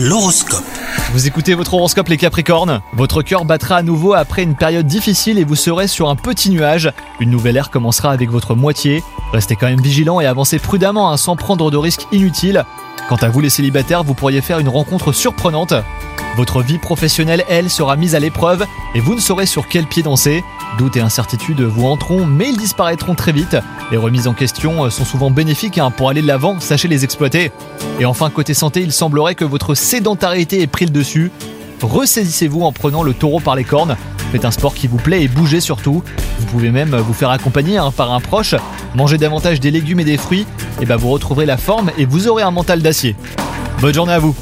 L'horoscope. Vous écoutez votre horoscope les Capricornes? Votre cœur battra à nouveau après une période difficile et vous serez sur un petit nuage. Une nouvelle ère commencera avec votre moitié. Restez quand même vigilant et avancez prudemment hein, sans prendre de risques inutiles. Quant à vous les célibataires, vous pourriez faire une rencontre surprenante. Votre vie professionnelle, elle, sera mise à l'épreuve et vous ne saurez sur quel pied danser. Doutes et incertitudes vous entreront, mais ils disparaîtront très vite. Les remises en question sont souvent bénéfiques hein, pour aller de l'avant, sachez les exploiter. Et enfin, côté santé, il semblerait que votre sédentarité ait pris le dessus. Ressaisissez-vous en prenant le taureau par les cornes. Faites un sport qui vous plaît et bougez surtout. Vous pouvez même vous faire accompagner hein, par un proche. Mangez davantage des légumes et des fruits, et bah vous retrouverez la forme et vous aurez un mental d'acier. Bonne journée à vous